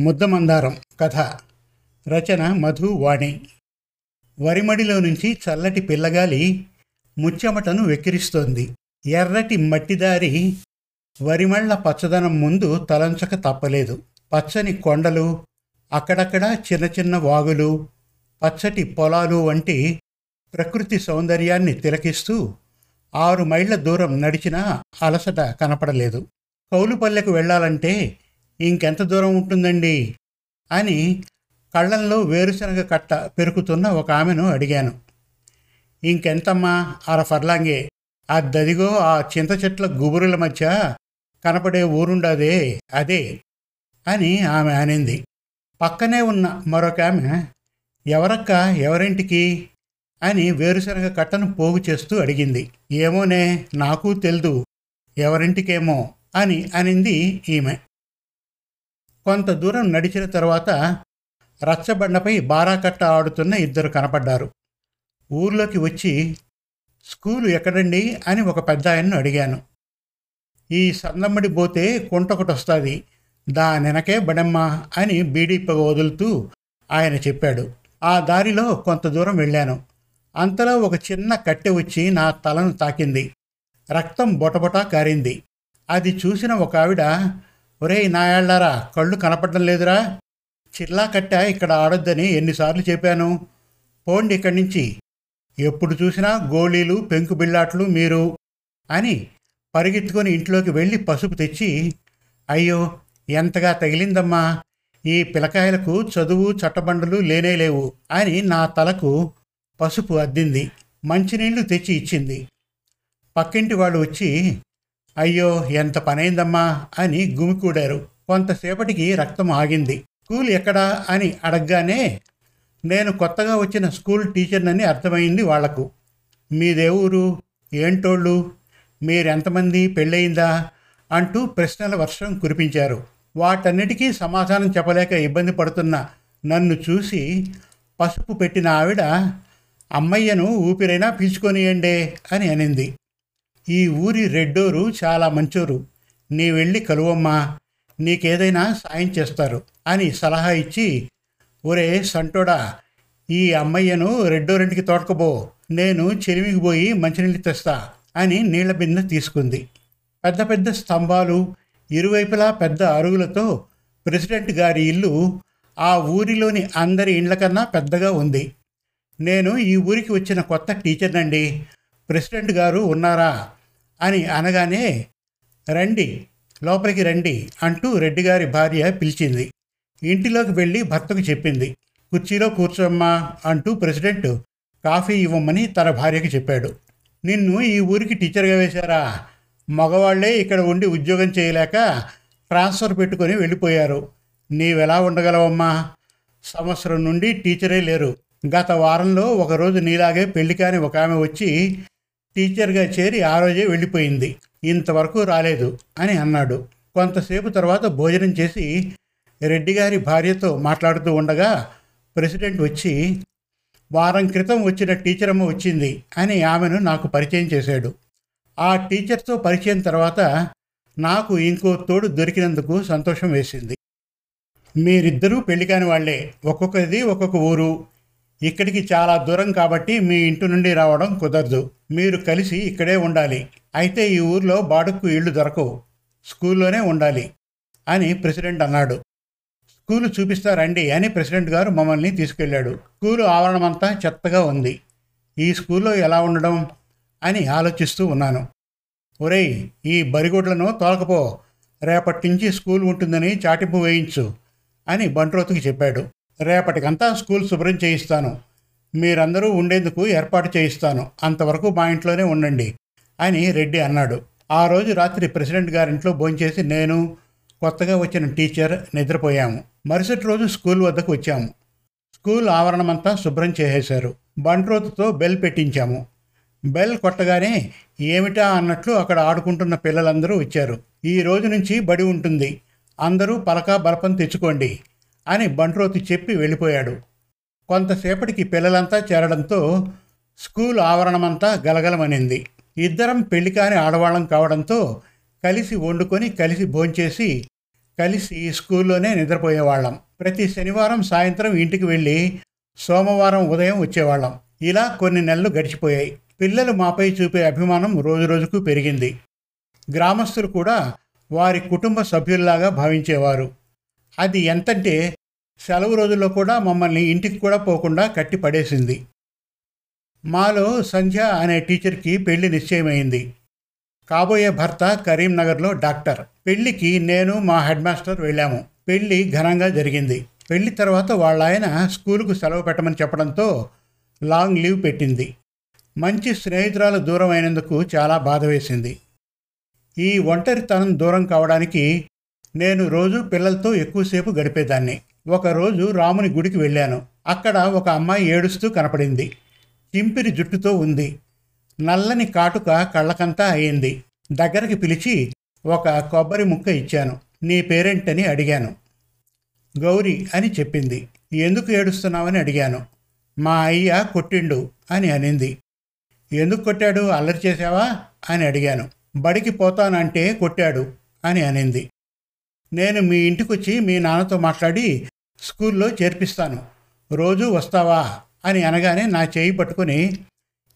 ముద్దమందారం కథ. రచన మధు వాణి. వరిమడిలో నుంచి చల్లటి పిల్లగాలి ముచ్చెమటను వెక్కిరిస్తోంది. ఎర్రటి మట్టిదారి వరిమళ్ళ పచ్చదనం ముందు తలంచక తప్పలేదు. పచ్చని కొండలు అక్కడక్కడ చిన్న చిన్న వాగులు పచ్చటి పొలాలు వంటి ప్రకృతి సౌందర్యాన్ని తిలకిస్తూ ఆరు మైళ్ళ దూరం నడిచినా అలసట కనపడలేదు. కౌలుపల్లెకు వెళ్ళాలంటే ఇంకెంత దూరం ఉంటుందండి? అని కళ్ళల్లో వేరుశనగ కట్ట పెరుకుతున్న ఒక ఆమెను అడిగాను. ఇంకెంతమ్మా? అర ఫర్లాంగే. ఆ దదిగో ఆ చింత చెట్ల గుబురుల మధ్య కనపడే ఊరుండదే అదే అని ఆమె అనింది. పక్కనే ఉన్న మరొక ఆమె ఎవరక్క? ఎవరింటికి? అని వేరుశనగ కట్టను పోగు చేస్తూ అడిగింది. ఏమోనే నాకు తెల్దు. ఎవరింటికేమో? అని అనింది ఈమె. కొంత దూరం నడిచిన తర్వాత రచ్చబండపై బారాకట్ట ఆడుతున్న ఇద్దరు కనపడ్డారు. ఊర్లోకి వచ్చి స్కూలు ఎక్కడండి? అని ఒక పెద్ద ఆయన్ను అడిగాను. ఈ సందమ్మడి పోతే కుంటొకటి వస్తుంది దానెనకే బడమ్మ అని బీడీ పొగ వదులుతూ ఆయన చెప్పాడు. ఆ దారిలో కొంత దూరం వెళ్ళాను. అంతలో ఒక చిన్న కట్టె వచ్చి నా తలను తాకింది. రక్తం బొటబొటా కారింది. అది చూసిన ఒక ఆవిడ ఒరేయ్ నాయాళ్ళారా కళ్ళు కనపడడం లేదురా. చిల్లా కట్ట ఇక్కడ ఆడొద్దని ఎన్నిసార్లు చెప్పాను. పోండి ఇక్కడి నుంచి. ఎప్పుడు చూసినా గోళీలు పెంకు బిళ్ళాట్లు మీరు అని పరిగెత్తుకొని ఇంట్లోకి వెళ్ళి పసుపు తెచ్చి అయ్యో ఎంతగా తగిలిందమ్మా. ఈ పిలకాయలకు చదువు చట్టబండలు లేనేలేవు అని నా తలకు పసుపు అద్దింది. మంచినీళ్ళు తెచ్చి ఇచ్చింది. పక్కింటి వాళ్ళు వచ్చి అయ్యో ఎంత పనైందమ్మా అని గుమికూడారు. కొంతసేపటికి రక్తం ఆగింది. స్కూల్ ఎక్కడా అని అడగగానే నేను కొత్తగా వచ్చిన స్కూల్ టీచర్నని అర్థమైంది వాళ్ళకు. మీదే ఊరు? ఏంటోళ్ళు? మీరెంతమంది? పెళ్ళయిందా? అంటూ ప్రశ్నల వర్షం కురిపించారు. వాటన్నిటికీ సమాధానం చెప్పలేక ఇబ్బంది పడుతున్న నన్ను చూసి పసుపు పెట్టిన ఆవిడ అమ్మయ్యను ఊపిరైనా పీల్చుకొనియండే అని అనింది. ఈ ఊరి రెడ్డోరు చాలా మంచోరు. నీ వెళ్ళి కలువమ్మా నీకేదైనా సాయం చేస్తారు అని సలహా ఇచ్చి ఒరే సంటోడా ఈ అమ్మయ్యను రెడ్డోరింటికి తోటకబో నేను చెలిమికి పోయి మంచినీళ్ళు తెస్తా అని నీళ్ళ బిందె తీసుకుంది. పెద్ద పెద్ద స్తంభాలు ఇరువైపులా పెద్ద అరుగులతో ప్రెసిడెంట్ గారి ఇల్లు ఆ ఊరిలోని అందరి ఇండ్ల కన్నా పెద్దగా ఉంది. నేను ఈ ఊరికి వచ్చిన కొత్త టీచర్నండి. ప్రెసిడెంట్ గారు ఉన్నారా? అని అనగానే రండి లోపలికి రండి అంటూ రెడ్డిగారి భార్య పిలిచింది. ఇంటిలోకి వెళ్ళి భర్తకు చెప్పింది. కుర్చీలో కూర్చోమ్మా అంటూ ప్రెసిడెంట్ కాఫీ ఇవ్వమని తన భార్యకి చెప్పాడు. నిన్ను ఈ ఊరికి టీచర్గా వేశారా? మగవాళ్ళే ఇక్కడ ఉండి ఉద్యోగం చేయలేక ట్రాన్స్ఫర్ పెట్టుకొని వెళ్ళిపోయారు. నీవెలా ఉండగలవమ్మా? సంవత్సరం నుండి టీచరే లేరు. గత వారంలో ఒకరోజు నీలాగే పెళ్ళి కాని ఒక ఆమె వచ్చి టీచర్గా చేరి ఆ రోజే వెళ్ళిపోయింది. ఇంతవరకు రాలేదు అని అన్నాడు. కొంతసేపు తర్వాత భోజనం చేసి రెడ్డి గారి భార్యతో మాట్లాడుతూ ఉండగా ప్రెసిడెంట్ వచ్చి వారం క్రితం వచ్చిన టీచర్ అమ్మ వచ్చింది అని ఆమెను నాకు పరిచయం చేశాడు. ఆ టీచర్తో పరిచయం తర్వాత నాకు ఇంకో తోడు దొరికినందుకు సంతోషం వేసింది. మీరిద్దరూ పెళ్ళి కాని వాళ్ళే. ఒక్కొక్కది ఒక్కొక్క ఊరు. ఇక్కడికి చాలా దూరం కాబట్టి మీ ఇంటి నుండి రావడం కుదరదు. మీరు కలిసి ఇక్కడే ఉండాలి. అయితే ఈ ఊర్లో బాడుక్కు ఇళ్ళు దొరకవు. స్కూల్లోనే ఉండాలి అని ప్రెసిడెంట్ అన్నాడు. స్కూలు చూపిస్తారండి అని ప్రెసిడెంట్ గారు మమ్మల్ని తీసుకెళ్ళాడు. స్కూలు ఆవరణమంతా చెత్తగా ఉంది. ఈ స్కూల్లో ఎలా ఉండడం అని ఆలోచిస్తూ ఉన్నాను. ఒరేయ్ ఈ బరిగొడ్లను తోలకపో. రేపటి నుంచి స్కూల్ ఉంటుందని చాటింపు వేయించు అని బంట్రోతుకి చెప్పాడు. రేపటికంతా స్కూల్ శుభ్రం చేయిస్తాను. మీరందరూ ఉండేందుకు ఏర్పాటు చేయిస్తాను. అంతవరకు మా ఇంట్లోనే ఉండండి అని రెడ్డి అన్నాడు. ఆ రోజు రాత్రి ప్రెసిడెంట్ గారింట్లో భోంచేసి నేను కొత్తగా వచ్చిన టీచర్ నిద్రపోయాము. మరుసటి రోజు స్కూల్ వద్దకు వచ్చాము. స్కూల్ ఆవరణమంతా శుభ్రం చేసేశారు. బంట్రోతుతో బెల్ పెట్టించాము. బెల్ కొట్టగానే ఏమిటా? అన్నట్లు అక్కడ ఆడుకుంటున్న పిల్లలందరూ వచ్చారు. ఈ రోజు నుంచి బడి ఉంటుంది. అందరూ పలక బలపం తెచ్చుకోండి. అని బంట్రోతు చెప్పి వెళ్ళిపోయాడు. కొంతసేపటికి పిల్లలంతా చేరడంతో స్కూల్ ఆవరణమంతా గలగలమనింది. ఇద్దరం పెళ్ళి కాని ఆడవాళ్ళం కావడంతో కలిసి వండుకొని కలిసి భోంచేసి కలిసి స్కూల్లోనే నిద్రపోయేవాళ్ళం. ప్రతి శనివారం సాయంత్రం ఇంటికి వెళ్ళి సోమవారం ఉదయం వచ్చేవాళ్ళం. ఇలా కొన్ని నెలలు గడిచిపోయాయి. పిల్లలు మాపై చూపే అభిమానం రోజురోజుకు పెరిగింది. గ్రామస్తులు కూడా వారి కుటుంబ సభ్యుల్లాగా భావించేవారు. అది ఎంతంటే సెలవు రోజుల్లో కూడా మమ్మల్ని ఇంటికి కూడా పోకుండా కట్టి పడేసింది. మాలో సంధ్య అనే టీచర్కి పెళ్ళి నిశ్చయమైంది. కాబోయే భర్త కరీంనగర్లో డాక్టర్. పెళ్ళికి నేను మా హెడ్ మాస్టర్ వెళ్ళాము. పెళ్ళి ఘనంగా జరిగింది. పెళ్ళి తర్వాత వాళ్ళ ఆయన స్కూలుకు సెలవు పెట్టమని చెప్పడంతో లాంగ్ లీవ్ పెట్టింది. మంచి స్నేహితురాలు దూరం అయినందుకు చాలా బాధ వేసింది. ఈ ఒంటరితనం దూరం కావడానికి నేను రోజు పిల్లలతో ఎక్కువసేపు గడిపేదాన్ని. ఒకరోజు రాముని గుడికి వెళ్ళాను. అక్కడ ఒక అమ్మాయి ఏడుస్తూ కనపడింది. చింపిరి జుట్టుతో ఉంది. నల్లని కాటుక కళ్ళకంతా అయింది. దగ్గరికి పిలిచి ఒక కొబ్బరి ముక్క ఇచ్చాను. నీ పేరేంటని అడిగాను. గౌరీ అని చెప్పింది. ఎందుకు ఏడుస్తున్నావని అడిగాను. మా అయ్య కొట్టిండు అని అనింది. ఎందుకు కొట్టాడు? అల్లరి చేశావా? అని అడిగాను. బడికి పోతానంటే కొట్టాడు అని అనింది. నేను మీ ఇంటికొచ్చి మీ నాన్నతో మాట్లాడి స్కూల్లో చేర్పిస్తాను. రోజు వస్తావా? అని అనగానే నా చేయి పట్టుకొని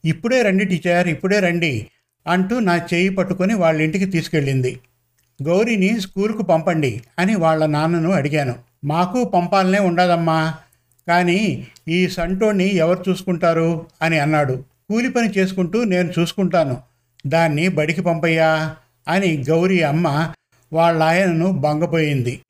ఇప్పుడే రండి టీచర్ ఇప్పుడే రండి అంటూ నా చేయి పట్టుకొని వాళ్ళ ఇంటికి తీసుకెళ్ళింది. గౌరీని స్కూల్కు పంపండి అని వాళ్ళ నాన్నను అడిగాను. మాకు పంపాలనే ఉండదమ్మా కానీ ఈ సంటోని ఎవరు చూసుకుంటారు? అని అన్నాడు. కూలి పని చేసుకుంటూ నేను చూసుకుంటాను. దాన్ని బడికి పంపయ్యా అని గౌరీ అమ్మ వాళ్ళ ఆయనను బంగపోయింది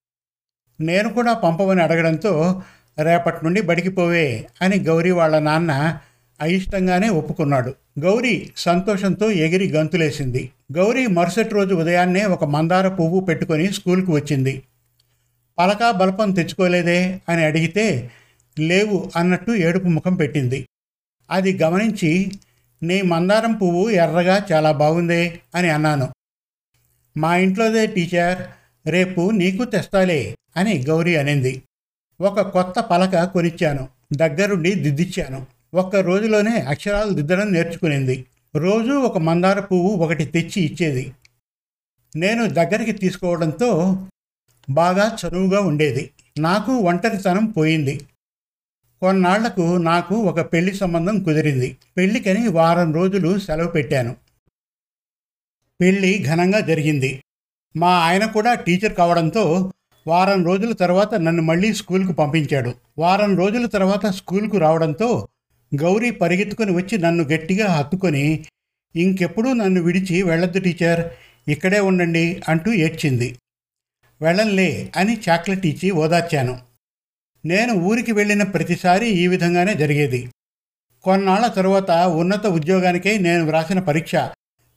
నేను కూడా పంపమని అడగడంతో రేపటి నుండి బడికి పోవే అని గౌరీ వాళ్ళ నాన్న అయిష్టంగానే ఒప్పుకున్నాడు. గౌరీ సంతోషంతో ఎగిరి గంతులేసింది. గౌరీ మరుసటి రోజు ఉదయాన్నే ఒక మందార పువ్వు పెట్టుకొని స్కూల్కి వచ్చింది. పలకా బలపం తెచ్చుకోలేదే అని అడిగితే లేవు అన్నట్టు ఏడుపు ముఖం పెట్టింది. అది గమనించి నీ మందారం పువ్వు ఎర్రగా చాలా బాగుందే అని అన్నాను. మా ఇంట్లోదే టీచర్. రేపు నీకు తెస్తాలే అని గౌరీ అనింది. ఒక కొత్త పలక కొనిచ్చాను. దగ్గరుండి దిద్దిచ్చాను. ఒక్క రోజులోనే అక్షరాలు దిద్దడం నేర్చుకునింది. రోజు ఒక మందార పువ్వు ఒకటి తెచ్చి ఇచ్చేది. నేను దగ్గరికి తీసుకోవడంతో బాగా చనువుగా ఉండేది. నాకు ఒంటరితనం పోయింది. కొన్నాళ్ళకు నాకు ఒక పెళ్ళి సంబంధం కుదిరింది. పెళ్ళికని వారం రోజులు సెలవు పెట్టాను. పెళ్ళి ఘనంగా జరిగింది. మా ఆయన కూడా టీచర్ కావడంతో వారం రోజుల తర్వాత నన్ను మళ్ళీ స్కూల్కు పంపించాడు. వారం రోజుల తర్వాత స్కూల్కు రావడంతో గౌరీ పరిగెత్తుకొని వచ్చి నన్ను గట్టిగా హత్తుకొని ఇంకెప్పుడూ నన్ను విడిచి వెళ్ళొద్దు టీచర్ ఇక్కడే ఉండండి అంటూ ఏడ్చింది. వెళ్ళంలే అని చాక్లెట్ ఇచ్చి ఓదార్చాను. నేను ఊరికి వెళ్ళిన ప్రతిసారి ఈ విధంగానే జరిగేది. కొన్నాళ్ళ తరువాత ఉన్నత ఉద్యోగానికై నేను వ్రాసిన పరీక్ష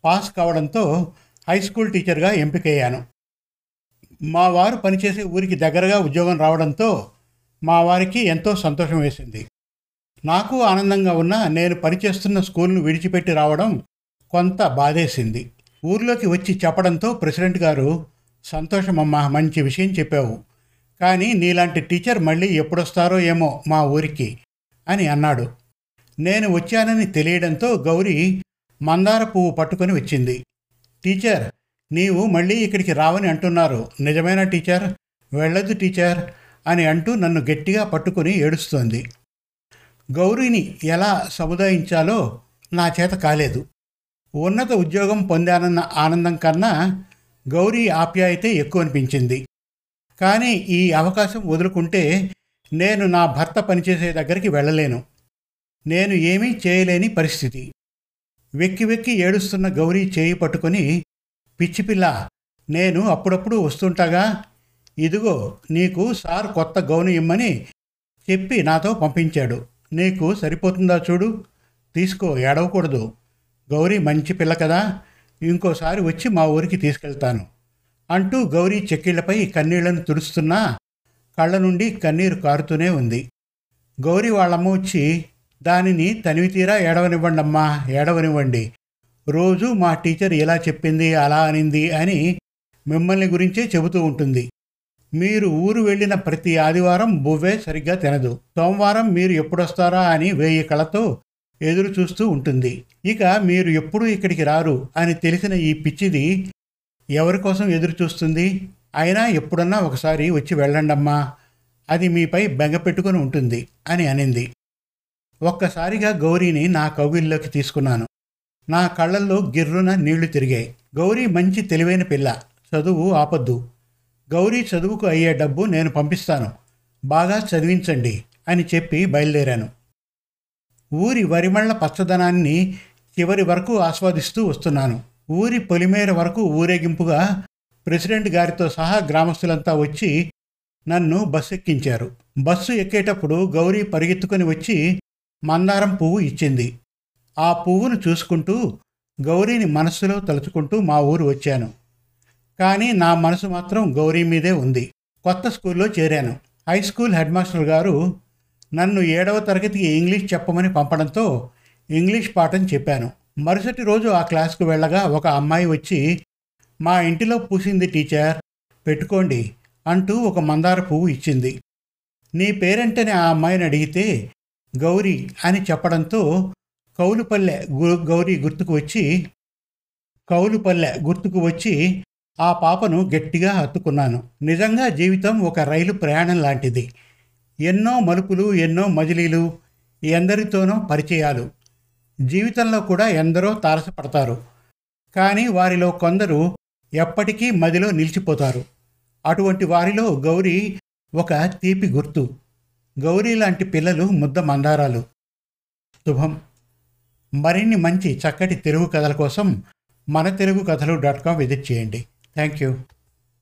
పాస్ కావడంతో హై స్కూల్ టీచర్గా ఎంపికయ్యాను. మా వారు పనిచేసే ఊరికి దగ్గరగా ఉద్యోగం రావడంతో మా వారికి ఎంతో సంతోషం వేసింది. నాకు ఆనందంగా ఉన్న నేను పనిచేస్తున్న స్కూల్ను విడిచిపెట్టి రావడం కొంత బాధేసింది. ఊర్లోకి వచ్చి చెప్పడంతో ప్రెసిడెంట్ గారు సంతోషమమ్మా మంచి విషయం చెప్పావు. కానీ నీలాంటి టీచర్ మళ్ళీ ఎప్పుడొస్తారో ఏమో మా ఊరికి అని అన్నాడు. నేను వచ్చానని తెలియడంతో గౌరీ మందార పువ్వు పట్టుకొని వచ్చింది. టీచర్ నీవు మళ్ళీ ఇక్కడికి రావని అంటున్నారు. నిజమైన టీచర్? వెళ్ళదు టీచర్ అని అంటూ నన్ను గట్టిగా పట్టుకొని ఏడుస్తోంది. గౌరీని ఎలా సముదాయించాలో నా చేత కాలేదు. ఉన్నత ఉద్యోగం పొందానన్న ఆనందం కన్నా గౌరీ ఆప్యాయతే ఎక్కువ అనిపించింది కానీ ఈ అవకాశం వదులుకుంటే నేను నా భర్త పనిచేసే దగ్గరికి వెళ్ళలేను. నేను ఏమీ చేయలేని పరిస్థితి. వెక్కి వెక్కి ఏడుస్తున్న గౌరీ చేయి పట్టుకొని పిచ్చిపిల్ల నేను అప్పుడప్పుడు వస్తుంటాగా? ఇదిగో నీకు సార్ కొత్త గౌను ఇమ్మని చెప్పి నాతో పంపించాడు. నీకు సరిపోతుందా చూడు? తీసుకో ఏడవకూడదు. గౌరీ మంచి పిల్ల కదా ఇంకోసారి వచ్చి మా ఊరికి తీసుకెళ్తాను. అంటూ గౌరీ చెక్కిళ్ళపై కన్నీళ్ళను తుడుస్తున్నా కళ్ళ నుండి కన్నీరు కారుతూనే ఉంది. గౌరీ వాళ్ళమ్మ వచ్చి దానిని తనివి తీరా ఏడవనివ్వండమ్మా ఏడవనివ్వండి. రోజు మా టీచర్ ఇలా చెప్పింది అలా అనింది అని మిమ్మల్ని గురించే చెబుతూ ఉంటుంది. మీరు ఊరు వెళ్ళిన ప్రతి ఆదివారం బువ్వే సరిగ్గా తినదు. సోమవారం మీరు ఎప్పుడొస్తారా అని వేయి కళతో ఎదురు చూస్తూ ఉంటుంది. ఇక మీరు ఎప్పుడు ఇక్కడికి రారు అని తెలిసిన ఈ పిచ్చిది ఎవరి కోసం ఎదురు చూస్తుంది? అయినా ఎప్పుడన్నా ఒకసారి వచ్చి వెళ్ళండమ్మా అది మీపై బెంగ పెట్టుకుని ఉంటుంది అని అనింది. ఒక్కసారిగా గౌరీని నా కౌగిల్లోకి తీసుకున్నాను. నా కళ్ళల్లో గిర్రున నీళ్ళు తిరిగాయి. గౌరీ మంచి తెలివైన పిల్ల. చదువు ఆపద్దు. గౌరీ చదువుకు అయ్యే డబ్బు నేను పంపిస్తాను. బాగా చదివించండి అని చెప్పి బయలుదేరాను. ఊరి వరిమళ్ళ పచ్చదనాన్ని చివరి వరకు ఆస్వాదిస్తూ వస్తున్నాను. ఊరి పొలిమేర వరకు ఊరేగింపుగా ప్రెసిడెంట్ గారితో సహా గ్రామస్తులంతా వచ్చి నన్ను బస్సు ఎక్కించారు. బస్సు ఎక్కేటప్పుడు గౌరీ పరిగెత్తుకొని వచ్చి మందారం పువ్వు ఇచ్చింది. ఆ పువ్వును చూసుకుంటూ గౌరీని మనస్సులో తలుచుకుంటూ మా ఊరు వచ్చాను. కానీ నా మనసు మాత్రం గౌరీ మీదే ఉంది. కొత్త స్కూల్లో చేరాను. హై స్కూల్ హెడ్ మాస్టర్ గారు నన్ను ఏడవ తరగతికి ఇంగ్లీష్ చెప్పమని పంపడంతో ఇంగ్లీష్ పాఠం చెప్పాను. మరుసటి రోజు ఆ క్లాస్కు వెళ్ళగా ఒక అమ్మాయి వచ్చి మా ఇంటిలో పూసింది టీచర్ పెట్టుకోండి అంటూ ఒక మందార పువ్వు ఇచ్చింది. నీ పేరెంటని ఆ అమ్మాయిని అడిగితే గౌరీ అని చెప్పడంతో కౌలుపల్లె గౌరీ గుర్తుకు వచ్చి కౌలుపల్లె గుర్తుకు వచ్చి ఆ పాపను గట్టిగా హత్తుకున్నాను. నిజంగా జీవితం ఒక రైలు ప్రయాణం లాంటిది. ఎన్నో మలుపులు ఎన్నో మజిలీలు ఎందరితోనో పరిచయాలు. జీవితంలో కూడా ఎందరో తారసపడతారు. కానీ వారిలో కొందరు ఎప్పటికీ మదిలో నిలిచిపోతారు. అటువంటి వారిలో గౌరీ ఒక తీపి గుర్తు. గౌరీ లాంటి పిల్లలు ముద్ద మందారాలు. శుభం. మరిన్ని మంచి చక్కటి తెలుగు కథల కోసం మన తెలుగు కథలు డాట్ కామ్ విజిట్ చేయండి. Thank you